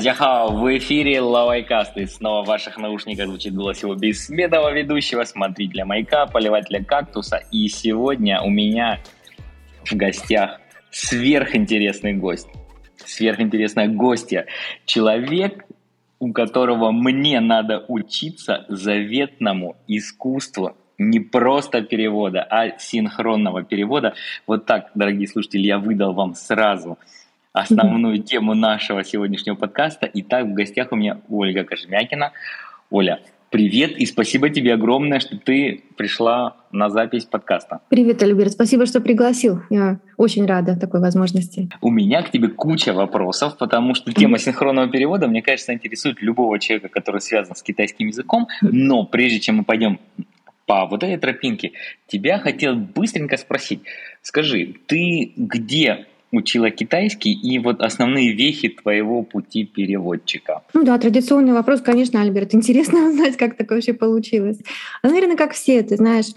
Тадяхао, в эфире Лавайкаст, и снова в ваших наушниках звучит голос его бессменного ведущего, смотрителя маяка, поливателя кактуса. И сегодня у меня в гостях сверхинтересный гость, сверхинтересная гостья. Человек, у которого мне надо учиться заветному искусству не просто перевода, а синхронного перевода. Вот так, дорогие слушатели, я выдал вам сразу – основную тему нашего сегодняшнего подкаста. Итак, в гостях у меня Ольга Кожемякина. Оля, привет и спасибо тебе огромное, что ты пришла на запись подкаста. Привет, Альберт, спасибо, что пригласил. Я очень рада такой возможности. У меня к тебе куча вопросов, потому что тема синхронного перевода, мне кажется, интересует любого человека, который связан с китайским языком. Но прежде чем мы пойдем по вот этой тропинке, тебя хотел быстренько спросить. Скажи, ты где учила китайский и вот основные вехи твоего пути переводчика? Ну да, традиционный вопрос, конечно, Альберт. Интересно узнать, как такое вообще получилось. А, наверное, как все, ты знаешь,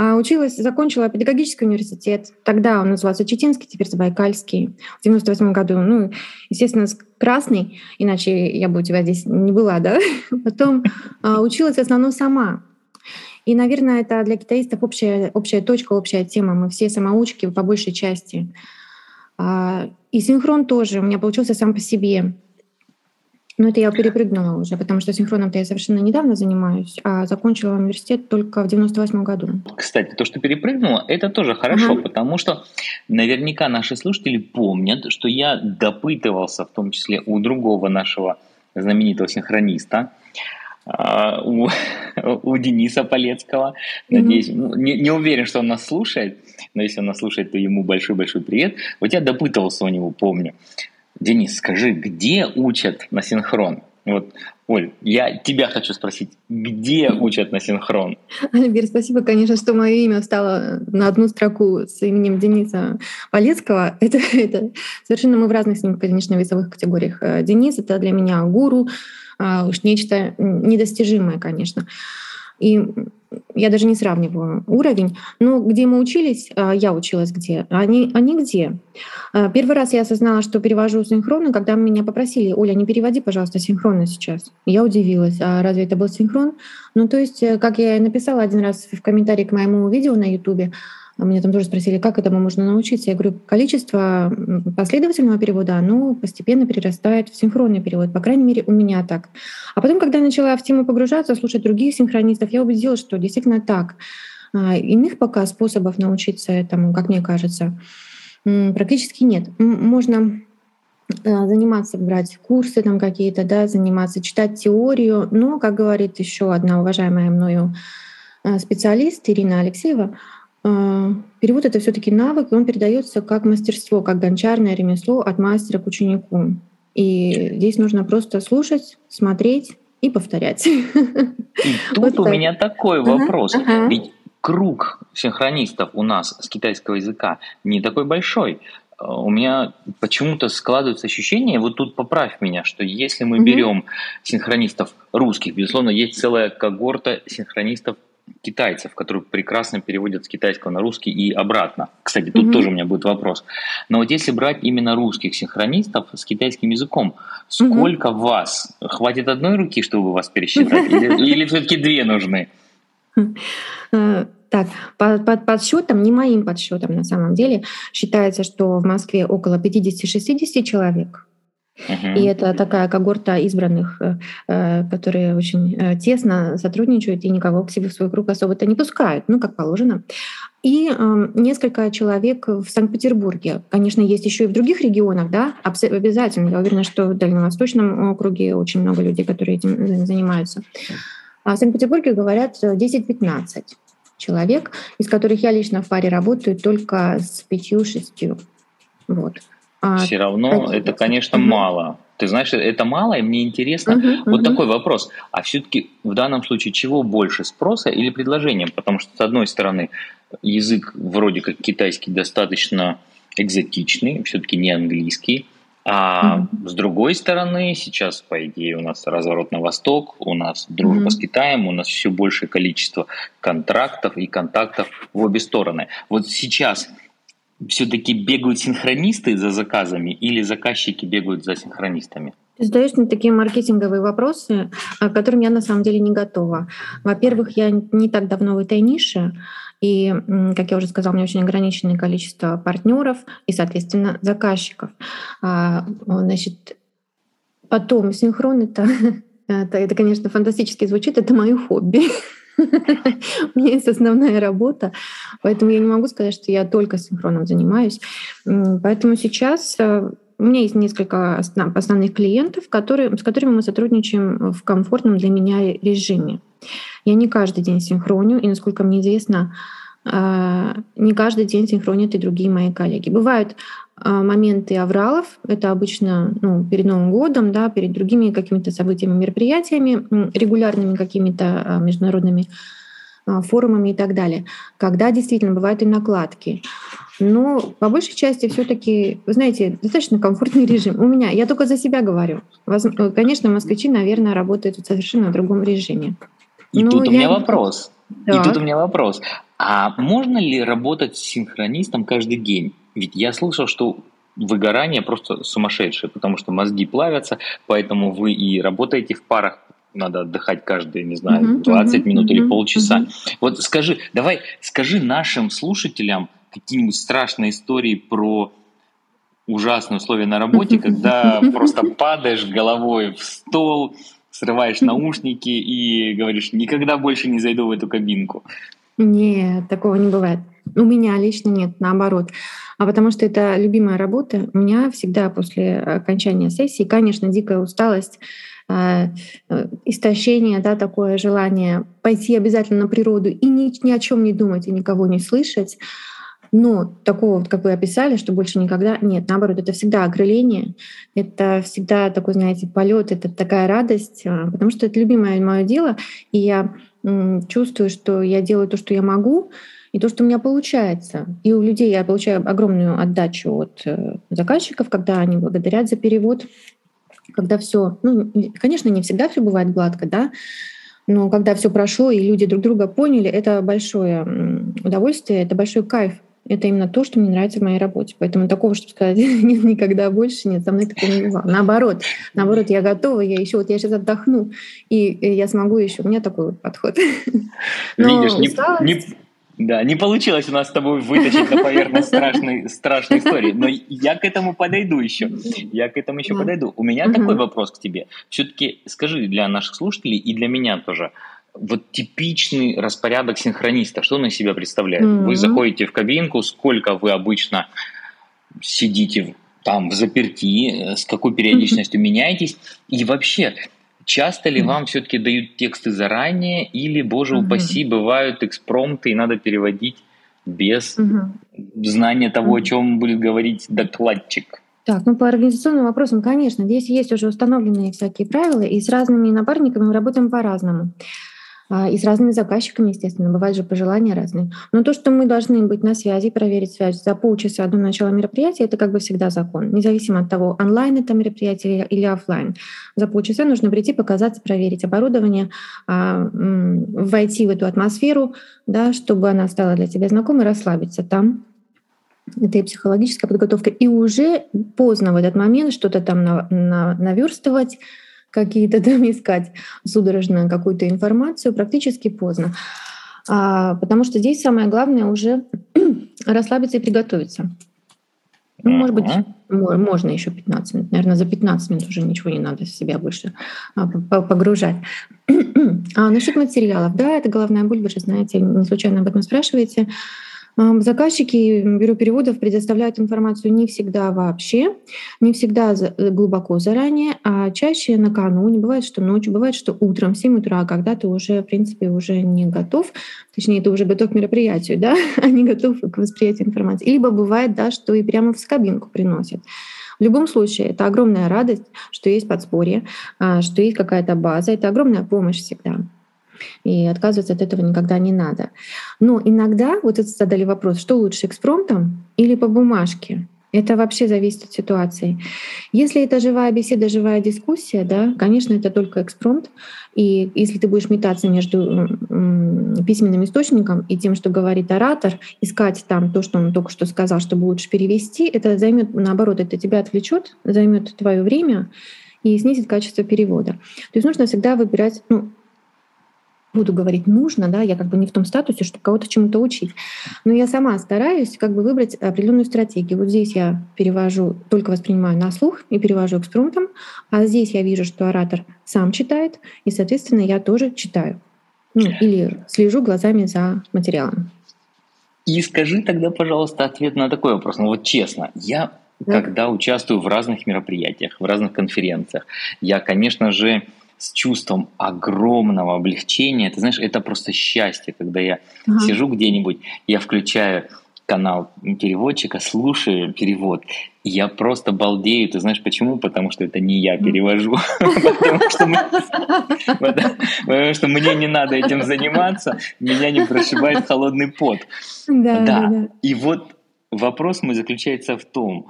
а, Училась, закончила педагогический университет. Тогда он назывался Читинский, теперь Забайкальский. В 98 году, ну, естественно, красный, иначе я бы у тебя здесь не была, да? Потом а, училась в основном сама. И, наверное, это для китаистов общая, общая точка, общая тема. Мы все самоучки по большей части. А, и синхрон тоже у меня получился сам по себе. Но это я перепрыгнула уже, потому что синхроном-то я совершенно недавно занимаюсь, а закончила университет только в 98 году. Кстати, то, что перепрыгнула, это тоже хорошо, ага. потому что наверняка наши слушатели помнят, что я допытывался, в том числе у другого нашего знаменитого синхрониста, у, у Дениса Полецкого. Надеюсь, mm-hmm. не, не уверен, что он нас слушает, но если он нас слушает, то ему большой-большой привет. Вот я допытывался у него, помню. Денис, скажи, где учат на синхрон? Вот, Оль, я тебя хочу спросить, где учат на синхрон? Альбер, спасибо, конечно, что мое имя стало на одну строку с именем Дениса Полецкого. Это, это совершенно мы в разных с ним, конечно, весовых категориях. Э, Денис — это для меня гуру, а, уж нечто недостижимое, конечно. И я даже не сравниваю уровень, но где мы учились, а, я училась где, они, они где? А, первый раз я осознала, что перевожу синхронно, когда меня попросили, Оля, не переводи, пожалуйста, синхронно сейчас. Я удивилась, а разве это был синхрон? Ну, то есть, э, как я написала один раз в комментарии к моему видео на YouTube, а меня там тоже спросили, как этому можно научиться. Я говорю, количество последовательного перевода, оно постепенно перерастает в синхронный перевод. По крайней мере, у меня так. А потом, когда я начала в тему погружаться, слушать других синхронистов, я убедилась, что действительно так. А, иных пока способов научиться этому, как мне кажется, практически нет. Можно а, заниматься, брать курсы там какие-то, да, заниматься, читать теорию. Но, как говорит еще одна уважаемая мною специалист Ирина Алексеева, а, перевод это все-таки навык, и он передается как мастерство, как гончарное ремесло от мастера к ученику. И здесь нужно просто слушать, смотреть и повторять. И тут вот у меня такой вопрос. Ага. Ведь круг синхронистов у нас с китайского языка не такой большой. А, у меня почему-то складывается ощущение, вот тут поправь меня, что если мы берем синхронистов русских, безусловно, есть целая когорта синхронистов китайцев, которые прекрасно переводят с китайского на русский и обратно. Кстати, тут mm-hmm. тоже у меня будет вопрос. Но вот если брать именно русских синхронистов с китайским языком, сколько mm-hmm. вас? Хватит одной руки, чтобы вас пересчитать? Или, или все-таки две нужны? Э, так, по, по подсчетам, не моим подсчетам на самом деле, считается, что в Москве около 50-60 человек. И это такая когорта избранных, э, э, которые очень э, тесно сотрудничают и никого к себе в свой круг особо-то не пускают, ну, как положено. И э, несколько человек в Санкт-Петербурге. Конечно, есть еще и в других регионах, да, обязательно. Я уверена, что в Дальневосточном округе очень много людей, которые этим занимаются. А в Санкт-Петербурге говорят 10-15 человек, из которых я лично в паре работаю только с пятью-шестью. Вот. А, Все равно так, это, конечно, угу. мало. Ты знаешь, это мало, и мне интересно. Угу, вот угу. такой вопрос. А все-таки в данном случае чего больше, спроса или предложения? Потому что, с одной стороны, язык вроде как китайский достаточно экзотичный, все-таки не английский. А mm с другой стороны, сейчас, по идее, у нас разворот на восток, у нас дружба mm с Китаем, у нас все большее количество контрактов и контактов в обе стороны. Вот сейчас все-таки бегают синхронисты за заказами или заказчики бегают за синхронистами? Ты задаешь мне такие маркетинговые вопросы, к которым я на самом деле не готова. Во-первых, я не так давно в этой нише, и, как я уже сказала, у меня очень ограниченное количество партнеров и, соответственно, заказчиков. А, значит, потом синхрон это, это, это, конечно, фантастически звучит, это мое хобби. У меня есть основная работа, поэтому я не могу сказать, что я только синхроном занимаюсь. Поэтому сейчас э, у меня есть несколько основных клиентов, которые, с которыми мы сотрудничаем в комфортном для меня режиме. Я не каждый день синхроню, и, насколько мне известно, а, не каждый день синхронят и другие мои коллеги. Бывают моменты авралов, это обычно ну, перед Новым годом, да, перед другими какими-то событиями, мероприятиями, регулярными какими-то а, международными форумами и так далее, когда действительно бывают и накладки. Но по большей части все-таки, вы знаете, достаточно комфортный режим. У меня, я только за себя говорю. Конечно, москвичи, наверное, работают в совершенно другом режиме. И Но тут у меня вопрос. Так. И тут у меня вопрос. А можно ли работать с синхронистом каждый день? Ведь я слышал, что выгорание просто сумасшедшее, потому что мозги плавятся, поэтому вы и работаете в парах, надо отдыхать каждые, не знаю, 20 минут uh-huh, или полчаса. Uh-huh. Вот скажи, давай, скажи нашим слушателям, какие-нибудь страшные истории про ужасные условия на работе, когда просто падаешь головой в стол, срываешь наушники и говоришь, никогда больше не зайду в эту кабинку. Нет, такого не бывает. У меня лично нет, наоборот. А потому что это любимая работа. У меня всегда после окончания сессии, конечно, дикая усталость, а, э, истощение, да, такое желание пойти обязательно на природу и ни, ни о чем не думать и никого не слышать. Но такого, как вы описали, что больше никогда нет. Наоборот, это всегда окрыление, это всегда такой, знаете, полет, это такая радость, а, потому что это любимое мое дело, и я чувствую, что я делаю то, что я могу, и то, что у меня получается. И у людей я получаю огромную отдачу от э, заказчиков, когда они благодарят за перевод, когда все, ну, конечно, не всегда все бывает гладко, да, но когда все прошло и люди друг друга поняли, это большое удовольствие, это большой кайф это именно то, что мне нравится в моей работе. Поэтому такого, чтобы сказать, нет, никогда больше нет, со мной такого не бывало. Наоборот, наоборот, я готова, я еще вот я сейчас отдохну, и я смогу еще. У меня такой вот подход. Но Видишь, усталость... не, не, да, не получилось у нас с тобой вытащить на поверхность страшной, страшной истории, но я к этому подойду еще. Я к этому еще подойду. У меня такой вопрос к тебе. Все-таки скажи для наших слушателей и для меня тоже – вот типичный распорядок синхрониста, что он из себя представляет? Mm-hmm. Вы заходите в кабинку, сколько вы обычно сидите там в заперти, с какой периодичностью mm-hmm. меняетесь, и вообще часто ли mm-hmm. вам все-таки дают тексты заранее, или, боже mm-hmm. упаси, бывают экспромты, и надо переводить без mm-hmm. знания того, mm-hmm. о чем будет говорить докладчик? Так, ну по организационным вопросам, конечно, здесь есть уже установленные всякие правила, и с разными напарниками мы работаем по-разному. А, и с разными заказчиками, естественно, бывают же пожелания разные. Но то, что мы должны быть на связи, проверить связь за полчаса до начала мероприятия, это как бы всегда закон, независимо от того, онлайн это мероприятие или офлайн. За полчаса нужно прийти, показаться, проверить оборудование, а, войти в эту атмосферу, да, чтобы она стала для тебя знакомой, расслабиться там, это и психологическая подготовка, и уже поздно в этот момент что-то там на, на, наверстывать, какие-то там искать судорожно какую-то информацию, практически поздно. А, потому что здесь самое главное уже расслабиться и приготовиться. Ну, может быть, можно еще 15 минут. Наверное, за 15 минут уже ничего не надо в себя больше а, погружать. а насчет материалов, да, это головная боль, вы же знаете, не случайно об этом спрашиваете. Заказчики бюро переводов предоставляют информацию не всегда вообще, не всегда э, глубоко заранее, а чаще накануне. Бывает, что ночью, бывает, что утром, в 7 утра, когда ты уже, в принципе, уже не готов, точнее, ты уже готов к мероприятию, да, а не готов к восприятию информации. Либо бывает, да, что и прямо в кабинку приносят. В любом случае, это огромная радость, что есть подспорье, а, что есть какая-то база, это огромная помощь всегда. И отказываться от этого никогда не надо. Но иногда, вот это задали вопрос, что лучше, экспромтом или по бумажке? Это вообще зависит от ситуации. Если это живая беседа, живая дискуссия, да, конечно, это только экспромт. И если ты будешь метаться между письменным источником и тем, что говорит оратор, искать там то, что он только что сказал, чтобы лучше перевести, это займет, наоборот, это тебя отвлечет, займет твое время, и снизит качество перевода. То есть нужно всегда выбирать, ну, буду говорить нужно, да, я как бы не в том статусе, чтобы кого-то чему-то учить. Но я сама стараюсь как бы выбрать определенную стратегию. Вот здесь я перевожу, только воспринимаю на слух и перевожу экспромтом, а здесь я вижу, что оратор сам читает, и, соответственно, я тоже читаю. Ну, или слежу глазами за материалом. И скажи тогда, пожалуйста, ответ на такой вопрос. Ну вот честно, я да. когда участвую в разных мероприятиях, в разных конференциях, я, конечно же, с чувством огромного облегчения. Ты знаешь, это просто счастье, когда я ага. сижу где-нибудь, я включаю канал переводчика, слушаю перевод, я просто балдею. Ты знаешь почему? Потому что это не я перевожу. Потому что мне не надо этим заниматься, меня не прошибает холодный пот. Да. И вот вопрос мой заключается в том,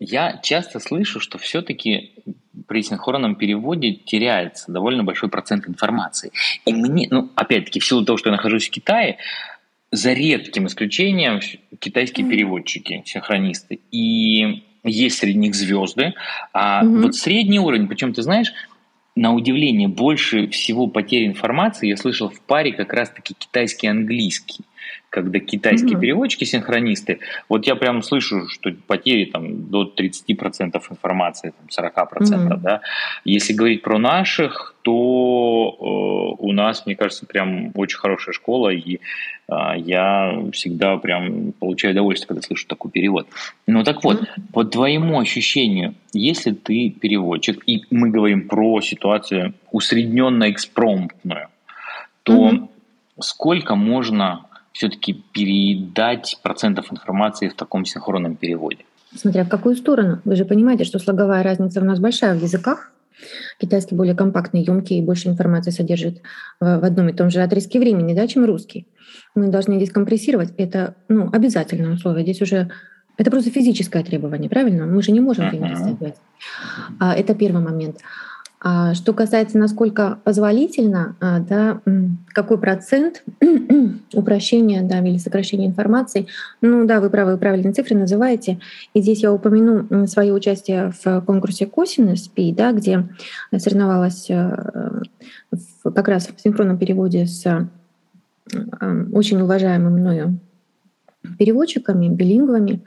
я часто слышу, что все-таки при синхронном переводе теряется довольно большой процент информации. И мне, ну, опять-таки, в силу того, что я нахожусь в Китае, за редким исключением китайские переводчики, синхронисты. И есть среди них звезды. А mm вот средний уровень, причем ты знаешь, на удивление, больше всего потерь информации я слышал в паре как раз-таки китайский английский когда китайские mm-hmm. переводчики, синхронисты, вот я прям слышу, что потери там до 30% информации, там 40%, mm-hmm. да. Если говорить про наших, то э, у нас, мне кажется, прям очень хорошая школа, и э, я всегда прям получаю удовольствие, когда слышу такой перевод. Ну так вот, mm-hmm. по твоему ощущению, если ты переводчик, и мы говорим про ситуацию усредненно-экспромтную, то mm-hmm. сколько можно все-таки передать процентов информации в таком синхронном переводе? Смотря в какую сторону. Вы же понимаете, что слоговая разница у нас большая в языках. Китайский более компактный, емкий и больше информации содержит в одном и том же отрезке времени, да, чем русский. Мы должны здесь компрессировать. Это ну, обязательное условие. Здесь уже это просто физическое требование, правильно? Мы же не можем uh-huh. растягивать. Это первый момент. А что касается, насколько позволительно, а, да, какой процент упрощения да, или сокращения информации, ну да, вы правы, вы правильные цифры называете. И здесь я упомяну свое участие в конкурсе Косинус Пи, да, где соревновалась э, как раз в синхронном переводе с э, очень уважаемым мною переводчиками, билингвами.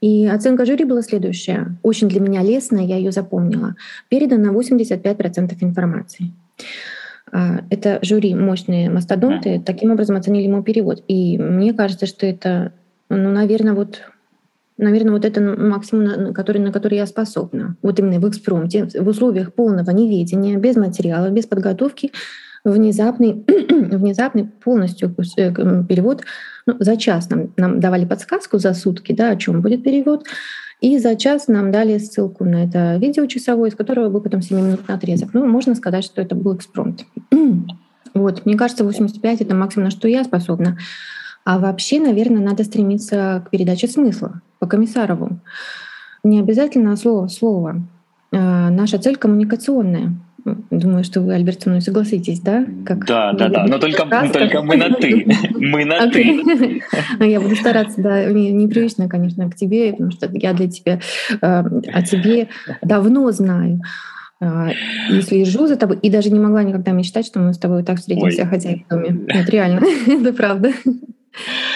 И оценка жюри была следующая. Очень для меня лестная, я ее запомнила. Передано 85% информации. А, это жюри, мощные мастодонты, таким образом оценили мой перевод. И мне кажется, что это, ну, наверное, вот Наверное, вот это максимум, на который, на который я способна. Вот именно в экспромте, в условиях полного неведения, без материала, без подготовки, внезапный, внезапный полностью э, перевод. Ну, за час нам, нам давали подсказку за сутки, да, о чем будет перевод. И за час нам дали ссылку на это видео часовое, из которого был потом 7-минутный отрезок. Ну, можно сказать, что это был экспромт. вот, мне кажется, 85 — это максимум, на что я способна. А вообще, наверное, надо стремиться к передаче смысла по Комиссарову. Не обязательно слово в слово. А, наша цель коммуникационная. Думаю, что вы, Альберт, со мной согласитесь, да? Как да, да, да, но только, только мы на «ты». Мы на «ты». Я буду стараться, да, мне непривычно, конечно, к тебе, потому что я для тебя, э, о тебе давно знаю э, и слежу за тобой, и даже не могла никогда мечтать, что мы с тобой так встретимся, Ой. хотя и в доме. Это реально, это правда.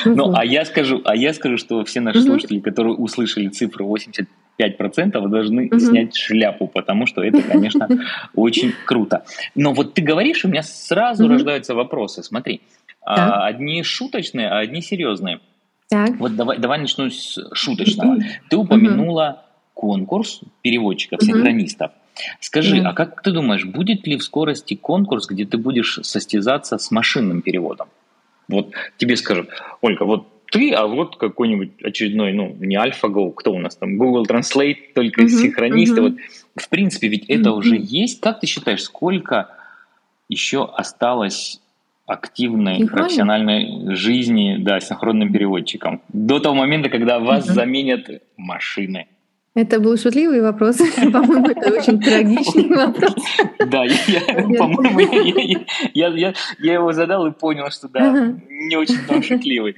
Ну, а я скажу, а я скажу, что все наши слушатели, которые услышали цифру 80 5% должны угу. снять шляпу, потому что это, конечно, очень круто. Но вот ты говоришь, у меня сразу угу. рождаются вопросы. Смотри, а, одни шуточные, а одни серьезные. Так. Вот давай, давай начну с шуточного. Ты упомянула конкурс переводчиков, синхронистов. Скажи, а как ты думаешь, будет ли в скорости конкурс, где ты будешь состязаться с машинным переводом? Вот тебе скажут, Ольга, вот ты, а вот какой-нибудь очередной, ну, не AlphaGo, кто у нас там, Google Translate, только uh-huh, синхронисты. Uh-huh. Вот, в принципе, ведь uh-huh. это уже есть. Как ты считаешь, сколько еще осталось активной Синхронно? профессиональной жизни, да, синхронным переводчиком? До того момента, когда вас uh-huh. заменят машины. Это был шутливый вопрос. По-моему, это очень трагичный вопрос. Да, по-моему, я его задал и понял, что да, не очень там шутливый.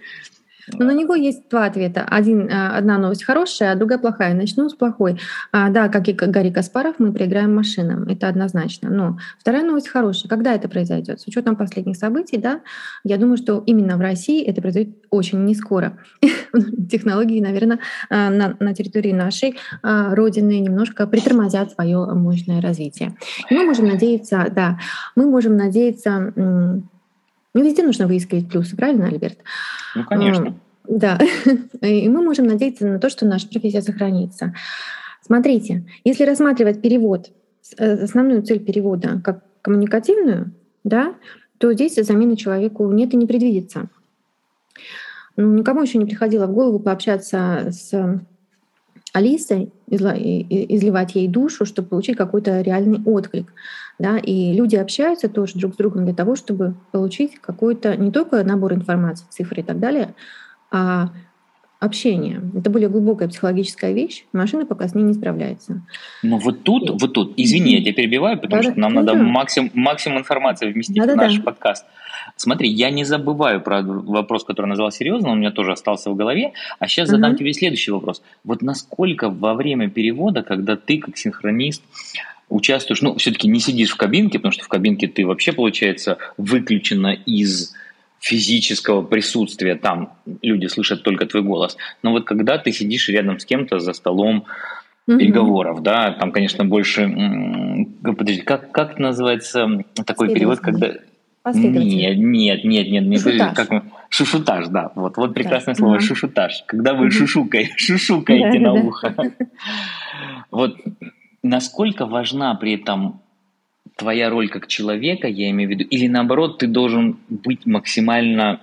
Но на него есть два ответа. Один, а, одна новость хорошая, а другая плохая. Начну с плохой. А, да, как и Гарри Каспаров, мы проиграем машинам. Это однозначно. Но вторая новость хорошая. Когда это произойдет? С учетом последних событий, да, я думаю, что именно в России это произойдет очень не скоро. Технологии, наверное, а, на, на территории нашей а, Родины немножко притормозят свое мощное развитие. мы можем надеяться, да, мы можем надеяться ну, везде нужно выискивать плюсы, правильно, Альберт? Ну, конечно. Да. И мы можем надеяться на то, что наша профессия сохранится. Смотрите, если рассматривать перевод, э, основную цель перевода как коммуникативную, да, то здесь замены человеку нет и не предвидится. Ну, никому еще не приходило в голову пообщаться с Алисой, изливать ей душу, чтобы получить какой-то реальный отклик. Да? И люди общаются тоже друг с другом для того, чтобы получить какой-то не только набор информации, цифры и так далее, а общение. Это более глубокая психологическая вещь. Машина пока с ней не справляется. Но вот тут, и... вот тут, извини, я тебя перебиваю, потому да, что нам да, надо да. максимум, максимум информации вместить да, в наш да. подкаст. Смотри, я не забываю про вопрос, который назвал серьезно, он у меня тоже остался в голове, а сейчас uh-huh. задам тебе следующий вопрос. Вот насколько во время перевода, когда ты как синхронист участвуешь, ну, все-таки не сидишь в кабинке, потому что в кабинке ты вообще, получается, выключена из физического присутствия там, люди слышат только твой голос. Но вот когда ты сидишь рядом с кем-то за столом, переговоров, да, там, конечно, больше, подожди, как, как называется такой перевод, когда нет, нет, нет, нет, нет. Шушутаж. Как, шушутаж, да. Вот, вот прекрасное да. слово угу. шушутаж. Когда вы шушукай, шушукаете на ухо. Вот насколько важна при этом твоя роль как человека, я имею в виду, или наоборот, ты должен быть максимально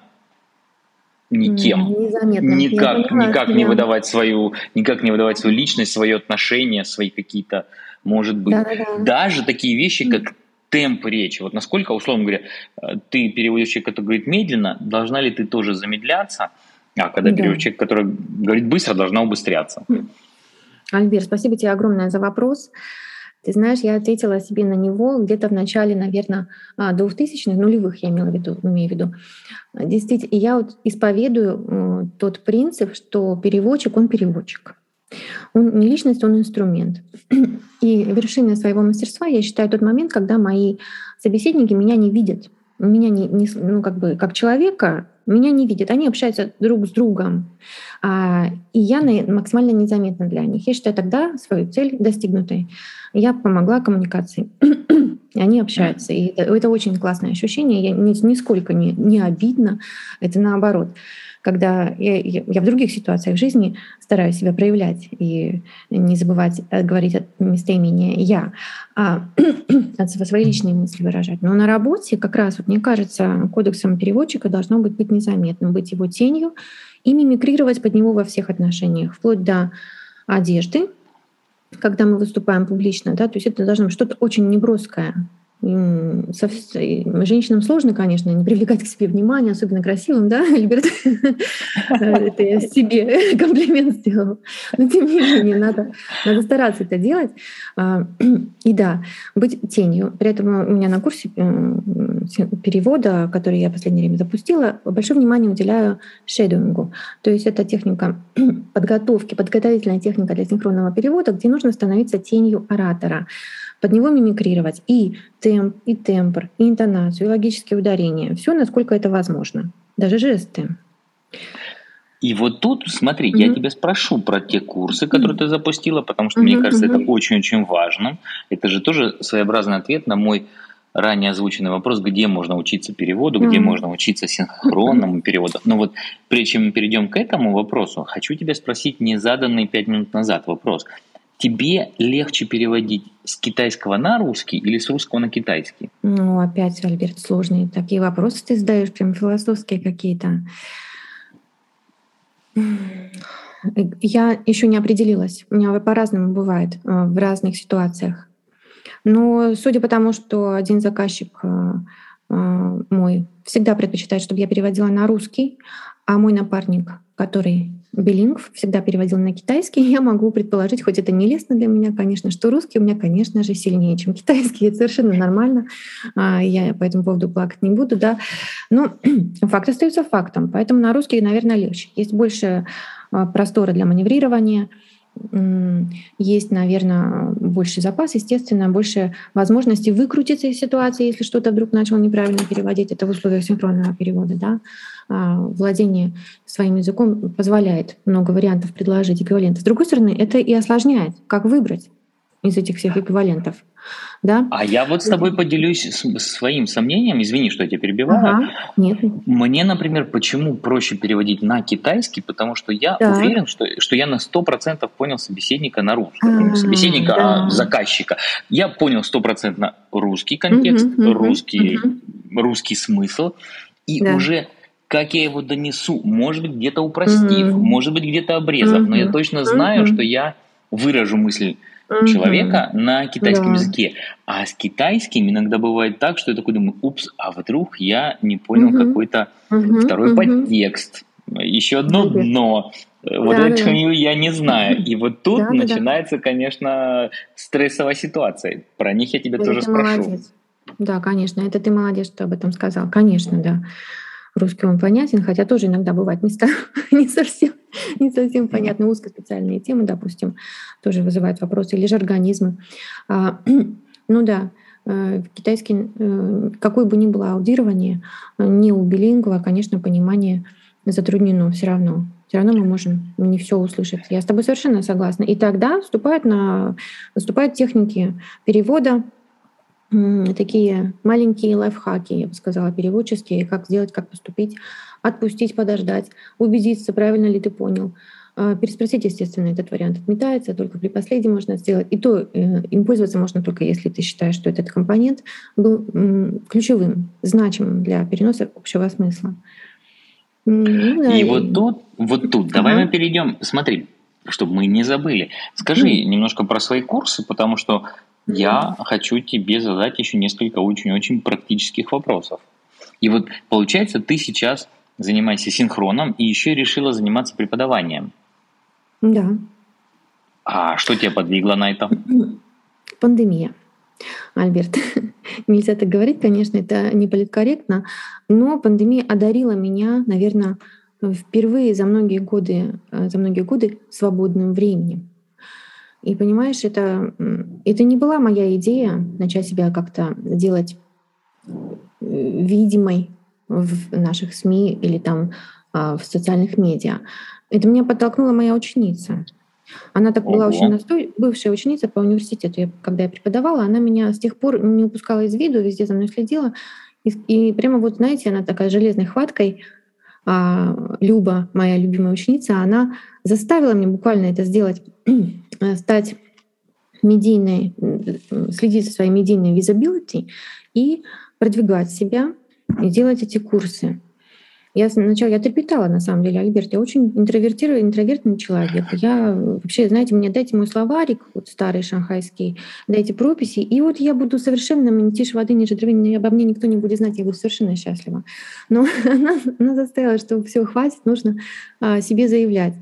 никем. Незаметным. Никак, никак не выдавать свою, никак не выдавать свою личность, свои отношения, свои какие-то, может быть, да, да, да. даже такие вещи, как темп речи. Вот насколько, условно говоря, э, ты переводишь человека, который говорит медленно, должна ли ты тоже замедляться, а когда да. переводишь человека, который говорит быстро, должна убыстряться? Альбер, спасибо тебе огромное за вопрос. Ты знаешь, я ответила себе на него где-то в начале, наверное, 2000-х, нулевых я имела в виду, имею в виду. Действительно, я вот исповедую тот принцип, что переводчик, он переводчик. Он не личность, он инструмент. И вершиной своего мастерства я считаю тот момент, когда мои собеседники меня не видят. Меня не, не ну, как бы, как человека меня не видят. Они общаются друг с другом. А, и я максимально незаметна для них. Я считаю тогда свою цель достигнутой. Я помогла коммуникации. они общаются. И это, это очень классное ощущение. Я нисколько не, не обидно. Это наоборот когда я, я в других ситуациях жизни стараюсь себя проявлять и не забывать э, говорить от местоимения «я», а от свои личные мысли выражать. Но на работе как раз, вот, мне кажется, кодексом переводчика должно быть быть незаметным, быть его тенью и мимикрировать под него во всех отношениях, вплоть до одежды, когда мы выступаем публично, да, то есть это должно быть что-то очень неброское, Женщинам сложно, конечно, не привлекать к себе внимание, особенно красивым, да, Альберт? Это я себе комплимент сделала. Но тем не менее, надо, надо стараться это делать. А, и да, быть тенью. При этом у меня на курсе перевода, который я в последнее время запустила, большое внимание уделяю шедуингу. То есть это техника подготовки, подготовительная техника для синхронного перевода, где нужно становиться тенью оратора под него мимикрировать и темп, и тембр, и интонацию, и логические ударения. Все, насколько это возможно. Даже жесты. И вот тут, смотри, mm-hmm. я тебя спрошу про те курсы, которые mm-hmm. ты запустила, потому что mm-hmm. мне кажется, это очень-очень важно. Это же тоже своеобразный ответ на мой ранее озвученный вопрос, где можно учиться переводу, mm-hmm. где можно учиться синхронному переводу. Но вот прежде чем мы перейдем к этому вопросу, хочу тебя спросить незаданный пять минут назад вопрос тебе легче переводить с китайского на русский или с русского на китайский? Ну, опять, Альберт, сложные такие вопросы ты задаешь, прям философские какие-то. Я еще не определилась. У меня по-разному бывает э, в разных ситуациях. Но судя по тому, что один заказчик э, э, мой всегда предпочитает, чтобы я переводила на русский, а мой напарник, который билингв, всегда переводил на китайский. Я могу предположить, хоть это не лестно для меня, конечно, что русский у меня, конечно же, сильнее, чем китайский. Это совершенно нормально. А, я по этому поводу плакать не буду, да. Но факт остается фактом. Поэтому на русский, наверное, легче. Есть больше а, простора для маневрирования, есть, наверное, больше запас, естественно, больше возможностей выкрутиться из ситуации, если что-то вдруг начал неправильно переводить. Это в условиях синхронного перевода. Да? А, владение своим языком позволяет много вариантов предложить эквивалента. С другой стороны, это и осложняет, как выбрать из этих всех эквивалентов. Да? А я вот с тобой поделюсь своим сомнением, извини, что я тебя перебиваю. Ага, нет. Мне, например, почему проще переводить на китайский, потому что я да. уверен, что, что я на 100% понял собеседника на русском. А, собеседника, да. а заказчика. Я понял стопроцентно русский контекст, угу, русский, угу. русский смысл, и да. уже как я его донесу, может быть, где-то упростив, mm может быть, где-то обрезав, mm но я точно знаю, mm что я выражу мысль угу. человека на китайском да. языке. А с китайским иногда бывает так, что я такой думаю, упс, а вдруг я не понял угу. какой-то угу. второй угу. подтекст. Еще одно угу. дно. Вот да, это да. я не знаю. И вот тут да, начинается, да. конечно, стрессовая ситуация. Про них я тебя да, тоже спрошу. Молодец. Да, конечно, это ты молодец, что об этом сказал. Конечно, да русский он понятен, хотя тоже иногда бывает места не совсем, не совсем понятны. Узкоспециальные темы, допустим, тоже вызывают вопросы, или же организмы. А, ну да, э, китайский, э, какое бы ни было аудирование, не у билингва, конечно, понимание затруднено все равно. Все равно мы можем не все услышать. Я с тобой совершенно согласна. И тогда вступают, на, вступают техники перевода, такие маленькие лайфхаки, я бы сказала, переводческие, как сделать, как поступить, отпустить, подождать, убедиться, правильно ли ты понял. А, переспросить, естественно, этот вариант отметается, только при последнем можно сделать. И то э, им пользоваться можно только если ты считаешь, что этот компонент был ключевым, значимым для переноса общего смысла. Ну, да, и, и вот тут, вот тут, давай ага. мы перейдем, смотри, чтобы мы не забыли. Скажи mm. немножко про свои курсы, потому что я хочу тебе задать еще несколько очень-очень практических вопросов. И вот получается, ты сейчас занимаешься синхроном и еще решила заниматься преподаванием. Да. А что тебя подвигло на это? Пандемия. Альберт, нельзя так говорить, конечно, это не политкорректно, но пандемия одарила меня, наверное, впервые за многие годы, за многие годы свободным временем. И понимаешь, это, это не была моя идея начать себя как-то делать э, видимой в наших СМИ или там а, в социальных медиа. Это меня подтолкнула моя ученица. Она так была очень настой, бывшая ученица по университету. Я, когда я преподавала, она меня с тех пор не упускала из виду, везде за мной следила. И, и прямо вот, знаете, она такая железной хваткой, Люба, моя любимая ученица, она заставила меня буквально это сделать Э, стать медийной, следить за своей медийной визабилити и продвигать себя и делать эти курсы. Я сначала я трепетала, на самом деле, Альберт. Я очень интровертированный, интровертный человек. Я вообще, знаете, мне дайте мой словарик, вот старый шанхайский, дайте прописи, и вот я буду совершенно не тише воды, ниже травы, обо мне никто не будет знать, я буду совершенно счастлива. Но она, она заставила, что все хватит, нужно а, себе заявлять.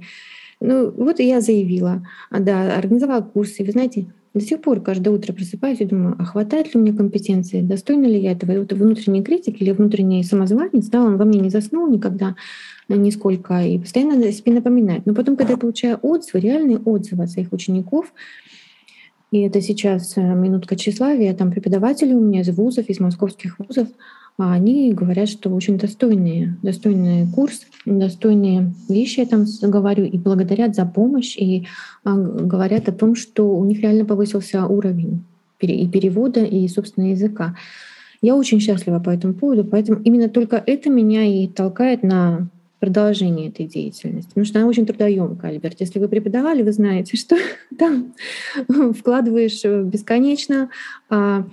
Ну, вот и я заявила, а, да, организовала курсы. Вы знаете, до сих пор каждое утро просыпаюсь и думаю, а хватает ли мне компетенции, достойна ли я этого? И вот внутренний критик или внутренний самозванец, да, он во мне не заснул никогда нисколько и постоянно себе напоминает. Но потом, когда я получаю отзывы, реальные отзывы от своих учеников, и это сейчас э, минутка тщеславия, там преподаватели у меня из вузов, из московских вузов, а они говорят, что очень достойные, достойный курс, достойные вещи я там говорю, и благодарят за помощь, и а, говорят о том, что у них реально повысился уровень и перевода, и, собственно, языка. Я очень счастлива по этому поводу, поэтому именно только это меня и толкает на продолжение этой деятельности, потому что она очень трудоемкая, Альберт. Если вы преподавали, вы знаете, что там вкладываешь бесконечно, а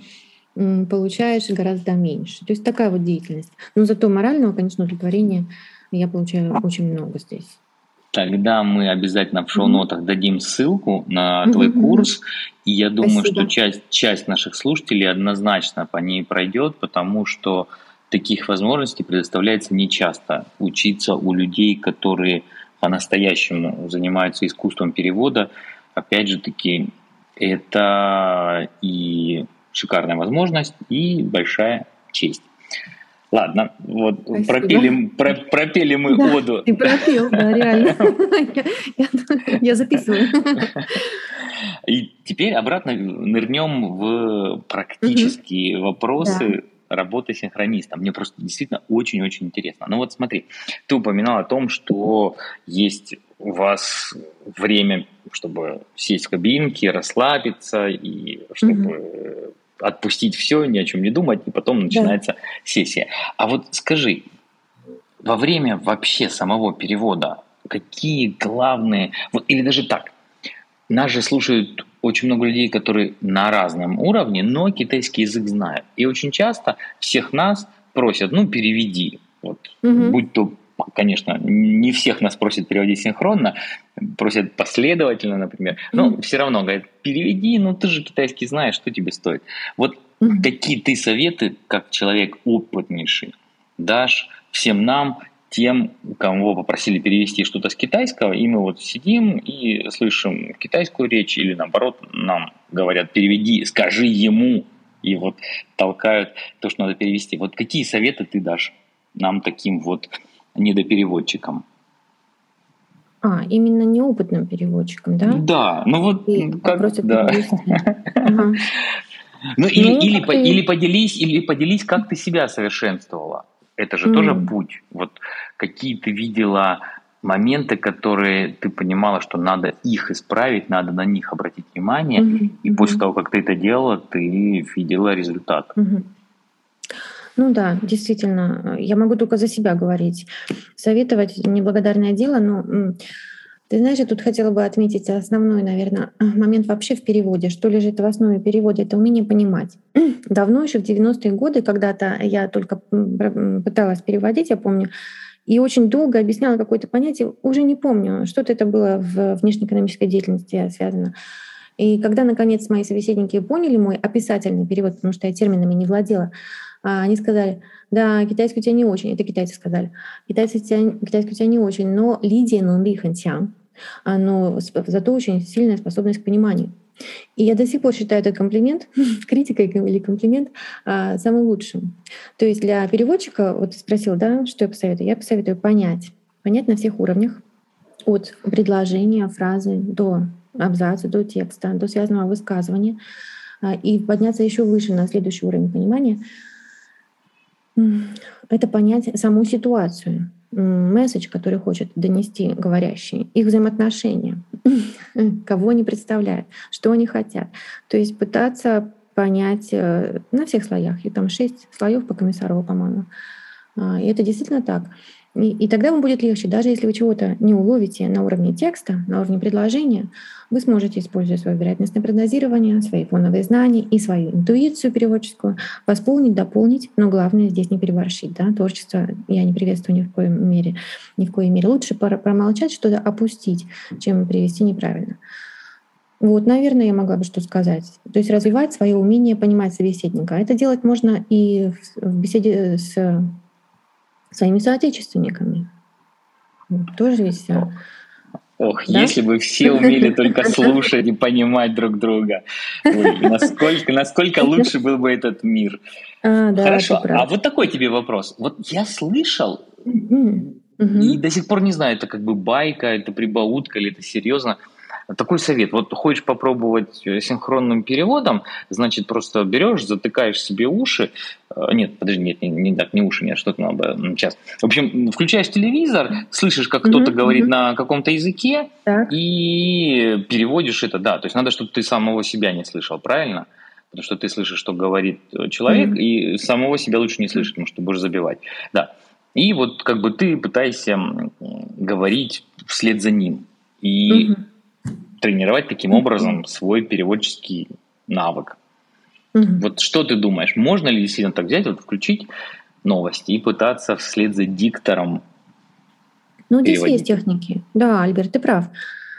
получаешь гораздо меньше. То есть такая вот деятельность. Но зато морального, конечно, удовлетворения я получаю очень много здесь. Тогда мы обязательно в шоу-нотах mm-hmm. дадим ссылку на твой mm-hmm. курс. И я думаю, Спасибо. что часть, часть наших слушателей однозначно по ней пройдет, потому что таких возможностей предоставляется нечасто учиться у людей, которые по-настоящему занимаются искусством перевода, опять же таки, это и шикарная возможность, и большая честь. Ладно, вот пропели, про, пропели мы да, оду. Ты пропел, да, реально. Я записываю. И теперь обратно нырнем в практические вопросы работы синхронистом. Мне просто действительно очень-очень интересно. Ну вот смотри, ты упоминал о том, что есть у вас время, чтобы сесть в кабинке, расслабиться и чтобы отпустить все, ни о чем не думать, и потом начинается да. сессия. А вот скажи, во время вообще самого перевода какие главные, вот или даже так, нас же слушают очень много людей, которые на разном уровне, но китайский язык знают. И очень часто всех нас просят, ну, переведи. Вот, угу. Будь то, конечно, не всех нас просят переводить синхронно, просят последовательно, например. Но угу. все равно говорят, переведи, ну ты же китайский знаешь, что тебе стоит. Вот угу. какие ты советы, как человек опытнейший, дашь всем нам, тем, кого попросили перевести что-то с китайского, и мы вот сидим и слышим китайскую речь, или наоборот, нам говорят, переведи, скажи ему, и вот толкают то, что надо перевести. Вот какие советы ты дашь нам таким вот недопереводчикам? А, именно неопытным переводчикам, да? Да, ну вот и как, да. Ага. Ну, или, ну, или, ты... или, поделись, или поделись, как ты себя совершенствовала. Это же mm. тоже путь. Вот какие ты видела моменты, которые ты понимала, что надо их исправить, надо на них обратить внимание, mm-hmm. и после того, как ты это делала, ты видела результат. Mm-hmm. Ну да, действительно, я могу только за себя говорить. Советовать неблагодарное дело, но ты знаешь, я тут хотела бы отметить основной, наверное, момент вообще в переводе. Что лежит в основе перевода? Это умение понимать. Давно, еще в 90-е годы, когда-то я только пыталась переводить, я помню, и очень долго объясняла какое-то понятие, уже не помню, что-то это было в внешнеэкономической деятельности связано. И когда, наконец, мои собеседники поняли мой описательный перевод, потому что я терминами не владела, они сказали, да, китайский у тебя не очень, это китайцы сказали, китайский у тебя, китайский у тебя не очень, но Лидия Нунли Хэнсян, но зато очень сильная способность к пониманию. И я до сих пор считаю этот комплимент, критика или комплимент, а, самым лучшим. То есть для переводчика, вот спросил, да, что я посоветую? Я посоветую понять, понять на всех уровнях, от предложения, фразы до абзаца, до текста, до связанного высказывания, а, и подняться еще выше на следующий уровень понимания — это понять саму ситуацию, месседж, который хочет донести говорящий, их взаимоотношения, кого они представляют, что они хотят. То есть пытаться понять э, на всех слоях. И там шесть слоев по комиссару, по-моему. А, и это действительно так. И, и тогда вам будет легче, даже если вы чего-то не уловите на уровне текста, на уровне предложения, вы сможете, используя свое вероятностное прогнозирование, свои фоновые знания и свою интуицию переводческую, восполнить, дополнить, но главное здесь не переборщить. Да? Творчество я не приветствую ни в коем мере. Ни в коей мере. Лучше промолчать, что-то опустить, чем привести неправильно. Вот, наверное, я могла бы что сказать. То есть развивать свое умение понимать собеседника. Это делать можно и в беседе с своими соотечественниками. Тоже ведь Ох, да? если бы все умели только слушать и понимать друг друга. Ой, насколько, насколько лучше был бы этот мир. А, да, Хорошо, а вот такой тебе вопрос. Вот я слышал, mm-hmm. и до сих пор не знаю, это как бы байка, это прибаутка или это серьезно. Такой совет. Вот хочешь попробовать э, синхронным переводом, значит, просто берешь, затыкаешь себе уши. Э, нет, подожди, нет, не, не так, не уши, нет, что-то надо сейчас. В общем, включаешь телевизор, слышишь, как кто-то mm-hmm. говорит на каком-то языке, так. и переводишь это, да. То есть надо, чтобы ты самого себя не слышал, правильно? Потому что ты слышишь, что говорит э, человек, mm-hmm. и самого себя лучше не слышать, потому что будешь забивать. Да. И вот как бы ты пытаешься говорить вслед за ним. И mm-hmm тренировать таким образом свой переводческий навык. Вот что ты думаешь, можно ли действительно так взять, вот включить новости и пытаться вслед за диктором Ну, здесь есть техники. Да, Альберт, ты прав.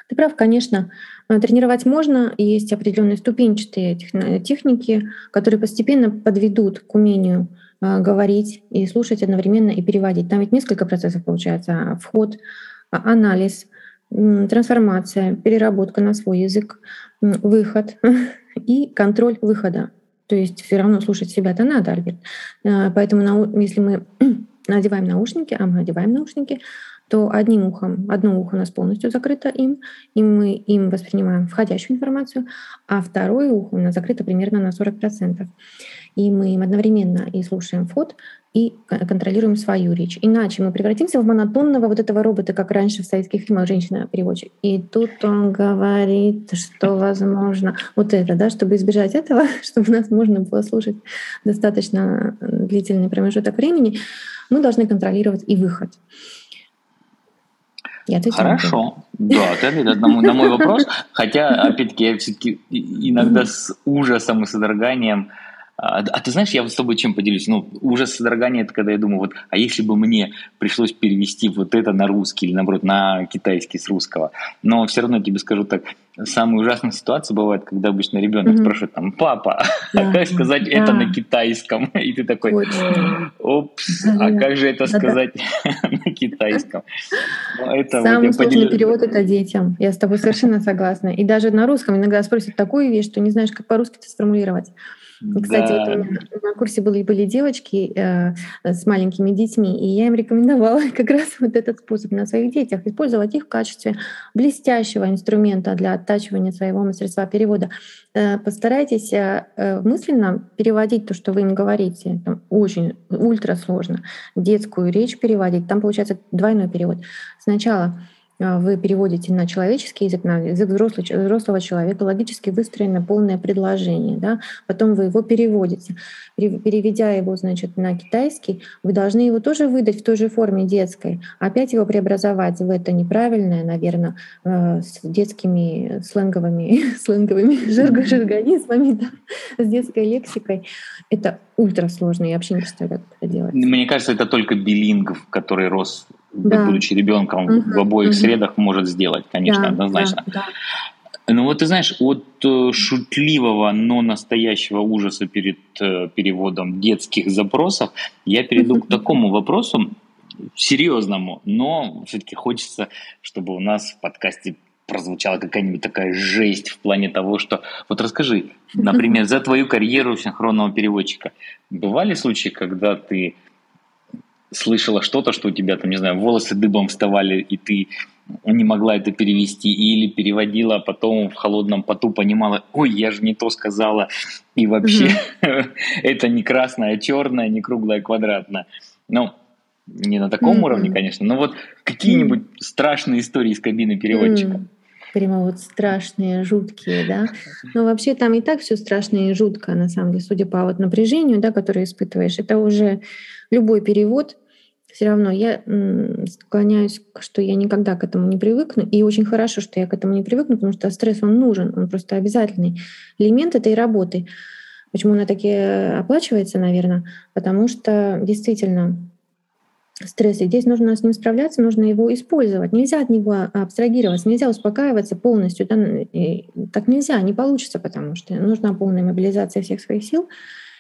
Ты прав, конечно. Э, тренировать можно, есть определенные ступенчатые техники, которые постепенно подведут к умению э, говорить и слушать одновременно и переводить. Там ведь несколько процессов получается. Вход, а, анализ, трансформация, переработка на свой язык, выход и контроль выхода. То есть все равно слушать себя-то надо, Альберт. А, поэтому если мы надеваем наушники, а мы одеваем наушники, то одним ухом, одно ухо у нас полностью закрыто им, и мы им воспринимаем входящую информацию, а второе ухо у нас закрыто примерно на 40%. И мы им одновременно и слушаем вход, и контролируем свою речь. Иначе мы превратимся в монотонного вот этого робота, как раньше в советских фильмах женщина-переводчик. И тут он говорит, что возможно вот это, да, чтобы избежать этого, чтобы нас можно было слушать достаточно длительный промежуток времени, мы должны контролировать и выход. Я Хорошо. Да, на мой, на мой вопрос. Хотя, опять-таки, я все-таки иногда с ужасом и содроганием а, а ты знаешь, я вот с тобой чем поделюсь? Ну, ужас содрогания, это когда я думаю, вот, а если бы мне пришлось перевести вот это на русский или, наоборот, на китайский с русского? Но все равно тебе скажу так, самая ужасная ситуация бывает, когда обычно ребенок mm-hmm. спрашивает там, папа, да, а как сказать да. это на китайском? И ты такой, опс, а как же это сказать на китайском? Ну, это Самый вот сложный перевод это детям. Я с тобой совершенно согласна. И даже на русском иногда спросят такую вещь, что не знаешь, как по-русски это сформулировать. Кстати, да. вот у меня на курсе были, были девочки э, с маленькими детьми, и я им рекомендовала как раз вот этот способ на своих детях, использовать их в качестве блестящего инструмента для оттачивания своего мастерства перевода. Э, постарайтесь э, э мысленно переводить то, что вы им говорите. Там очень ультра сложно. Детскую речь переводить. Там получается двойной перевод. Сначала вы переводите на человеческий язык, на язык взрослого, взрослого человека, логически выстроено полное предложение. Да? Потом вы его переводите. Переведя его значит, на китайский, вы должны его тоже выдать в той же форме детской, опять его преобразовать в это неправильное, наверное, э, с детскими сленговыми, сленговыми жаргонизмами, да? с детской лексикой. Это ультра сложно, я вообще не представляю, как это делать. Мне кажется, это только билингв, который рос да. будучи ребенком угу, в обоих угу. средах, может сделать, конечно, да, однозначно. Да, да. Ну вот ты знаешь, от э, шутливого, но настоящего ужаса перед э, переводом детских запросов я перейду к такому вопросу, серьезному, но все-таки хочется, чтобы у нас в подкасте прозвучала какая-нибудь такая жесть в плане того, что... Вот расскажи, например, за твою карьеру синхронного переводчика бывали случаи, когда ты слышала что-то, что у тебя там, не знаю, волосы дыбом вставали, и ты не могла это перевести, или переводила, а потом в холодном поту понимала, ой, я же не то сказала, и вообще это не красное, а черное, не круглое, а квадратное. Ну, не на таком уровне, конечно, но вот какие-нибудь страшные истории из кабины переводчика. Прямо вот страшные, жуткие, да. Но вообще там и так все страшно и жутко, на самом деле, судя по вот напряжению, да, которое испытываешь. Это уже любой перевод, все равно я склоняюсь, что я никогда к этому не привыкну. И очень хорошо, что я к этому не привыкну, потому что стресс, он нужен, он просто обязательный элемент этой работы. Почему она таки оплачивается, наверное? Потому что действительно стресс, и здесь нужно с ним справляться, нужно его использовать. Нельзя от него абстрагироваться, нельзя успокаиваться полностью. Да? Так нельзя, не получится, потому что нужна полная мобилизация всех своих сил.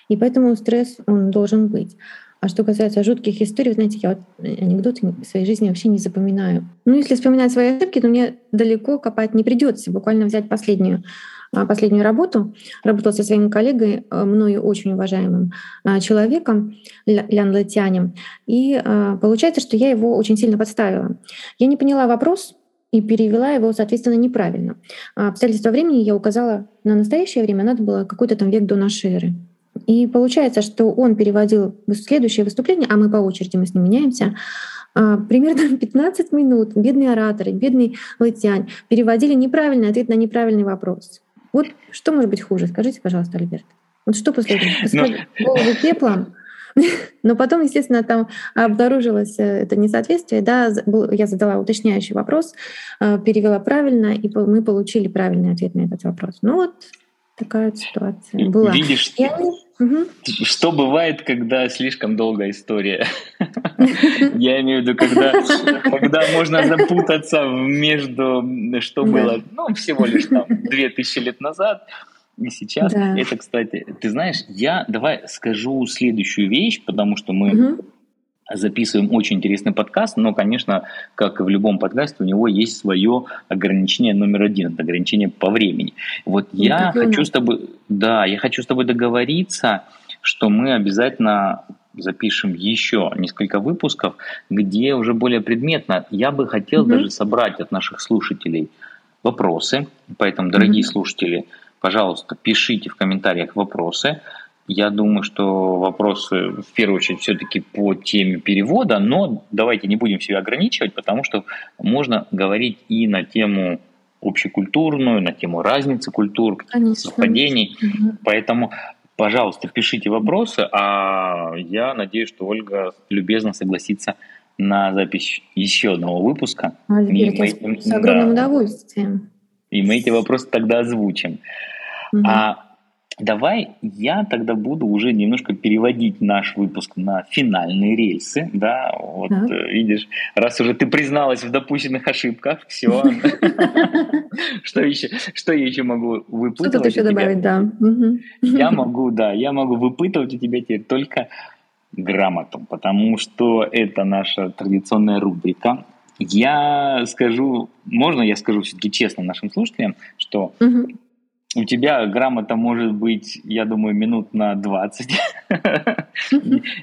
И поэтому стресс, он должен быть. А что касается жутких историй, знаете, я вот анекдоты в своей жизни вообще не запоминаю. Ну, если вспоминать свои ошибки, то мне далеко копать не придется. Буквально взять последнюю а, последнюю работу. Работала со своим коллегой, а, мною очень уважаемым а, человеком, Лян Латянем. И получается, что я его очень сильно подставила. Я не поняла вопрос, и перевела его, соответственно, неправильно. Обстоятельства времени я указала на настоящее время, надо было какой-то там век до нашей эры. И получается, что он переводил следующее выступление, а мы по очереди, мы с ним меняемся, а, примерно 15 минут бедные ораторы, бедный Лытянь переводили неправильный ответ на неправильный вопрос. Вот что может быть хуже? Скажите, пожалуйста, Альберт. Вот что после этого? Посыпать ну, голову пеплом? Но потом, естественно, там обнаружилось э, это несоответствие. Да, я задала уточняющий вопрос, э, перевела правильно, и мы получили правильный ответ на этот вопрос. Ну вот такая ситуация была. Видишь, я... угу. что бывает, когда слишком долгая история. Я имею в виду, когда, когда можно запутаться между, что было, ну, всего лишь там 2000 лет назад, и сейчас. Это, кстати, ты знаешь, я давай скажу следующую вещь, потому что мы записываем очень интересный подкаст, но, конечно, как и в любом подкасте, у него есть свое ограничение номер один, это ограничение по времени. Вот ну, я хочу с тобой, да, я хочу с тобой договориться, что мы обязательно запишем еще несколько выпусков, где уже более предметно. Я бы хотел mm даже собрать от наших слушателей вопросы, поэтому, дорогие mm слушатели, пожалуйста, пишите в комментариях вопросы. Я думаю, что вопросы в первую очередь все-таки по теме перевода, но давайте не будем себя ограничивать, потому что можно говорить и на тему общекультурную, на тему разницы культур, совпадений. Угу. Поэтому, пожалуйста, пишите вопросы, а я надеюсь, что Ольга любезно согласится на запись еще одного выпуска. Альберт, мы, с огромным да, удовольствием. И мы эти вопросы тогда озвучим. Угу. А Давай я тогда буду уже немножко переводить наш выпуск на финальные рельсы, да, вот да. Э, видишь, раз уже ты призналась в допущенных ошибках, все, что еще, что я еще могу выпытывать? Что тут еще добавить, да. Я могу, да, я могу выпытывать у тебя теперь только грамоту, потому что это наша традиционная рубрика. Я скажу, можно я скажу все-таки честно нашим слушателям, что у тебя грамота может быть, я думаю, минут на 20.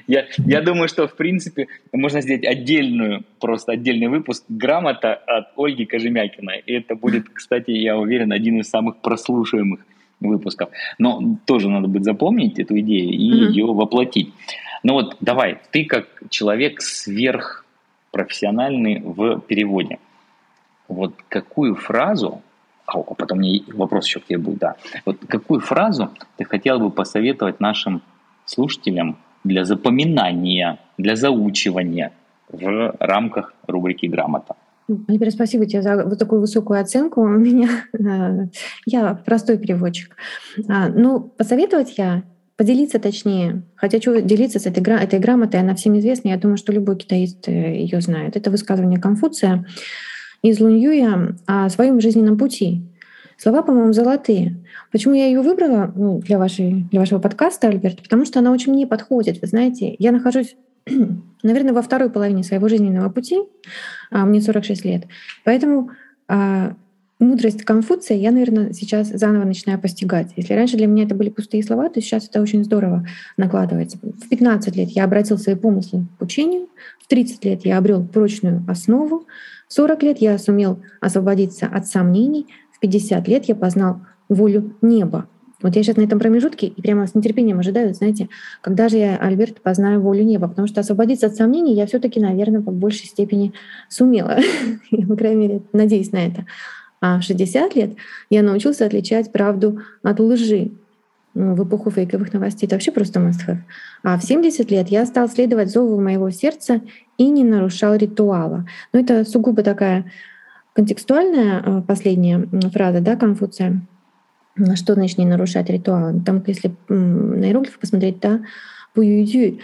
я, я думаю, что, в принципе, можно сделать отдельную, просто отдельный выпуск грамота от Ольги Кожемякиной. И это будет, кстати, я уверен, один из самых прослушиваемых выпусков. Но тоже надо будет запомнить эту идею и mm-hmm. ее воплотить. Ну вот давай, ты как человек сверхпрофессиональный в переводе, вот какую фразу а, а потом мне вопрос еще к тебе будет, да. Вот какую фразу ты хотел бы посоветовать нашим слушателям для запоминания, для заучивания в рамках рубрики «Грамота»? Альбер, спасибо тебе за вот такую высокую оценку. У меня э, я простой переводчик. А, ну, посоветовать я поделиться точнее. Хотя что делиться с этой, этой грамотой, она всем известна. Я думаю, что любой китаист э, ее знает. Это высказывание Конфуция из Луньюя о своем жизненном пути. Слова, по-моему, золотые. Почему я ее выбрала ну, для, вашей, для вашего подкаста, Альберт? Потому что она очень мне подходит. Вы знаете, я нахожусь, наверное, во второй половине своего жизненного пути, а мне 46 лет. Поэтому а, мудрость Конфуция я, наверное, сейчас заново начинаю постигать. Если раньше для меня это были пустые слова, то сейчас это очень здорово накладывается. В 15 лет я обратил свои помыслы к учению, в 30 лет я обрел прочную основу, 40 лет я сумел освободиться от сомнений, в 50 лет я познал волю неба. Вот я сейчас на этом промежутке и прямо с нетерпением ожидаю, знаете, когда же я, Альберт, познаю волю неба, потому что освободиться от сомнений я все таки наверное, по большей степени сумела. я, по крайней мере, надеюсь на это. А в 60 лет я научился отличать правду от лжи. Ну, в эпоху фейковых новостей это вообще просто must have. А в 70 лет я стал следовать зову моего сердца и не нарушал ритуала. Но это сугубо такая контекстуальная э, последняя фраза да, Конфуция. Что значит не нарушать ритуалы? Там, если на иероглифы посмотреть, да, Пуюдю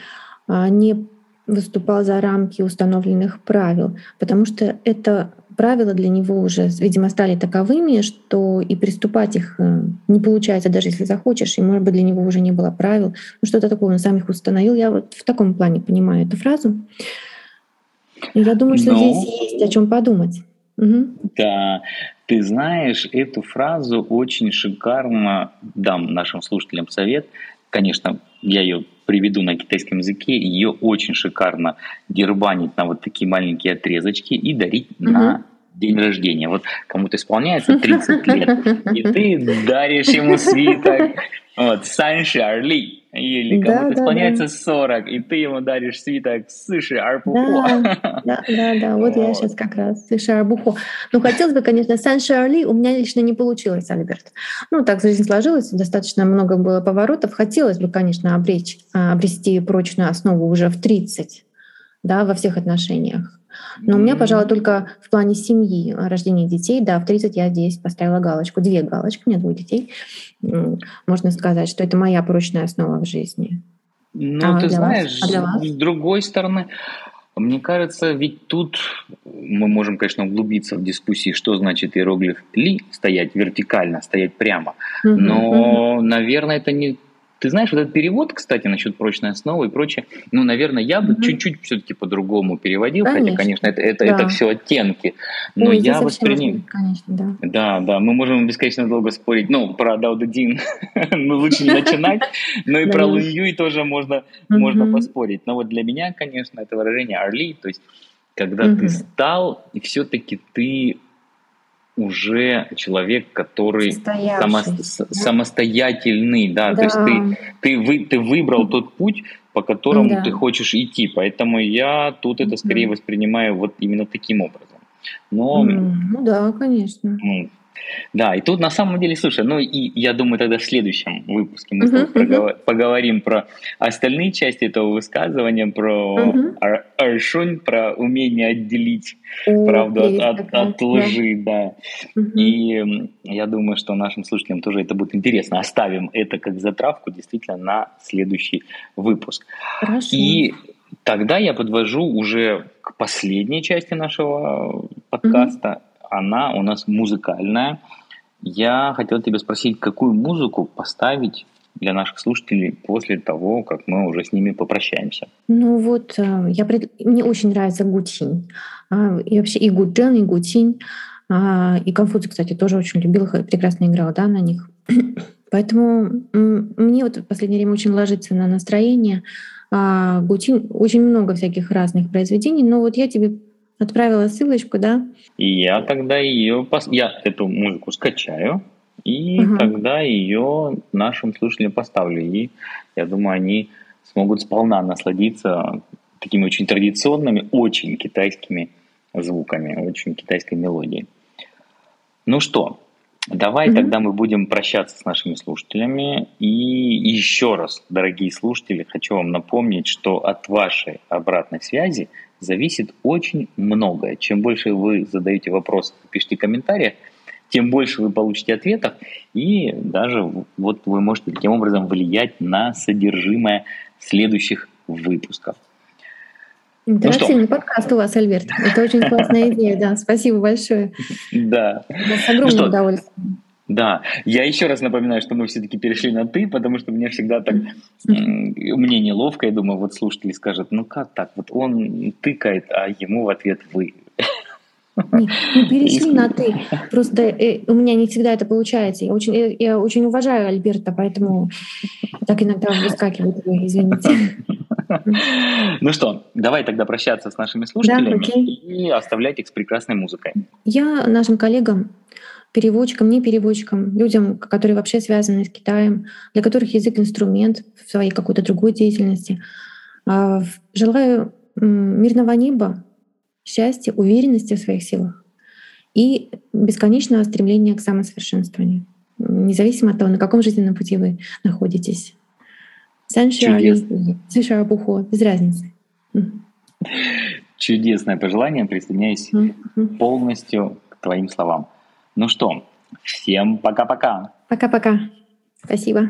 а, не выступал за рамки установленных правил, потому что это правила для него уже, видимо, стали таковыми, что и приступать их э, не получается, даже если захочешь, и, может быть, для него уже не было правил. Ну, что-то такое, он сам их установил. Я вот в таком плане понимаю эту фразу. Я думаю, что Но... здесь есть о чем подумать. Угу. Да, ты знаешь, эту фразу очень шикарно дам нашим слушателям совет. Конечно, я ее приведу на китайском языке. Ее очень шикарно дербанить на вот такие маленькие отрезочки и дарить угу. на день рождения. Вот кому-то исполняется 30 лет, и ты даришь ему свиток вот, Санши Арли. Или кому-то да, исполняется да. 40, и ты ему даришь свиток Сыши Арбухо. Да, да, да, да. Вот, вот я сейчас как раз Сыши Арбухо. Ну, хотелось бы, конечно, Санши Арли у меня лично не получилось, Альберт. Ну, так жизнь сложилась, достаточно много было поворотов. Хотелось бы, конечно, обречь, обрести прочную основу уже в 30, да, во всех отношениях. Но у меня, пожалуй, только в плане семьи, рождения детей, да, в 30 я здесь поставила галочку, две галочки, у меня двое детей. Можно сказать, что это моя прочная основа в жизни. Ну, а ты знаешь, а с другой стороны, мне кажется, ведь тут мы можем, конечно, углубиться в дискуссии, что значит иероглиф «ли» стоять вертикально, стоять прямо. Но, наверное, это не Ты знаешь, вот этот перевод, кстати, насчет прочной основы и прочее, ну, наверное, я бы mm-hmm. чуть-чуть все-таки по-другому переводил, конечно. хотя, конечно, это, это, да. это все оттенки. Но Ой, я воспринимаю... Конечно, да. Да, да, мы можем бесконечно долго спорить. Ну, про Даудадин ну, лучше не начинать, но и про Луньюй тоже можно, можно поспорить. Но вот для меня, конечно, это выражение «орли», то есть когда ты стал, и все-таки ты уже человек, который само, самостоятельный, да, да, то есть ты, ты, вы, ты выбрал тот путь, по которому да. ты хочешь идти, поэтому я тут это скорее воспринимаю вот именно таким образом. Но, ну да, конечно. Ну, да, и тут на самом деле, слушай, ну и я думаю, тогда в следующем выпуске мы uh-huh, uh-huh. поговорим про остальные части этого высказывания, про uh-huh. аршунь, про умение отделить uh-huh. правду от, от, от лжи, да. Uh-huh. И я думаю, что нашим слушателям тоже это будет интересно. Оставим это как затравку действительно на следующий выпуск. Хорошо. И тогда я подвожу уже к последней части нашего подкаста. Uh-huh она у нас музыкальная. Я хотел тебя спросить, какую музыку поставить для наших слушателей после того, как мы уже с ними попрощаемся? Ну вот, э, я пред... мне очень нравится Гучин. А, и вообще и Гуджен, и Гучин. А, и Конфуций, кстати, тоже очень любил их, прекрасно играл да, на них. Поэтому мне вот в последнее время очень ложится на настроение. А, Гучин очень много всяких разных произведений, но вот я тебе отправила ссылочку, да? И я тогда ее, я эту музыку скачаю, и угу. тогда ее нашим слушателям поставлю. И я думаю, они смогут сполна насладиться такими очень традиционными, очень китайскими звуками, очень китайской мелодией. Ну что, давай mm тогда мы будем прощаться с нашими слушателями. И еще раз, дорогие слушатели, хочу вам напомнить, что от вашей обратной связи зависит очень многое. Чем больше вы задаете вопросы, пишите комментарии, тем больше вы получите ответов, и даже вот вы можете таким образом влиять на содержимое следующих выпусков. Интерактивный ну подкаст у вас, Альберт. Это очень классная идея, да. Спасибо большое. Да. С огромным ну удовольствием. Да, я еще раз напоминаю, что мы все-таки перешли на ты, потому что мне всегда так, мне неловко, я думаю, вот слушатели скажут, ну как так, вот он тыкает, а ему в ответ вы. Не, мы перешли на ты. Просто э, у меня не всегда это получается. Я очень, я, я очень уважаю Альберта, поэтому так иногда выскакивает, извините. Ну что, давай тогда прощаться с нашими слушателями да, и оставлять их с прекрасной музыкой. Я нашим коллегам переводчикам, не переводчикам, людям, которые вообще связаны с Китаем, для которых язык инструмент в своей какой-то другой деятельности. А, желаю мирного неба, счастья, уверенности в своих силах и бесконечного стремления к самосовершенствованию, независимо от того, на каком жизненном пути вы находитесь. Бухо, без разницы. Чудесное пожелание, присоединяюсь mm-hmm. полностью к твоим словам. Ну что, всем пока-пока. Пока-пока. Спасибо.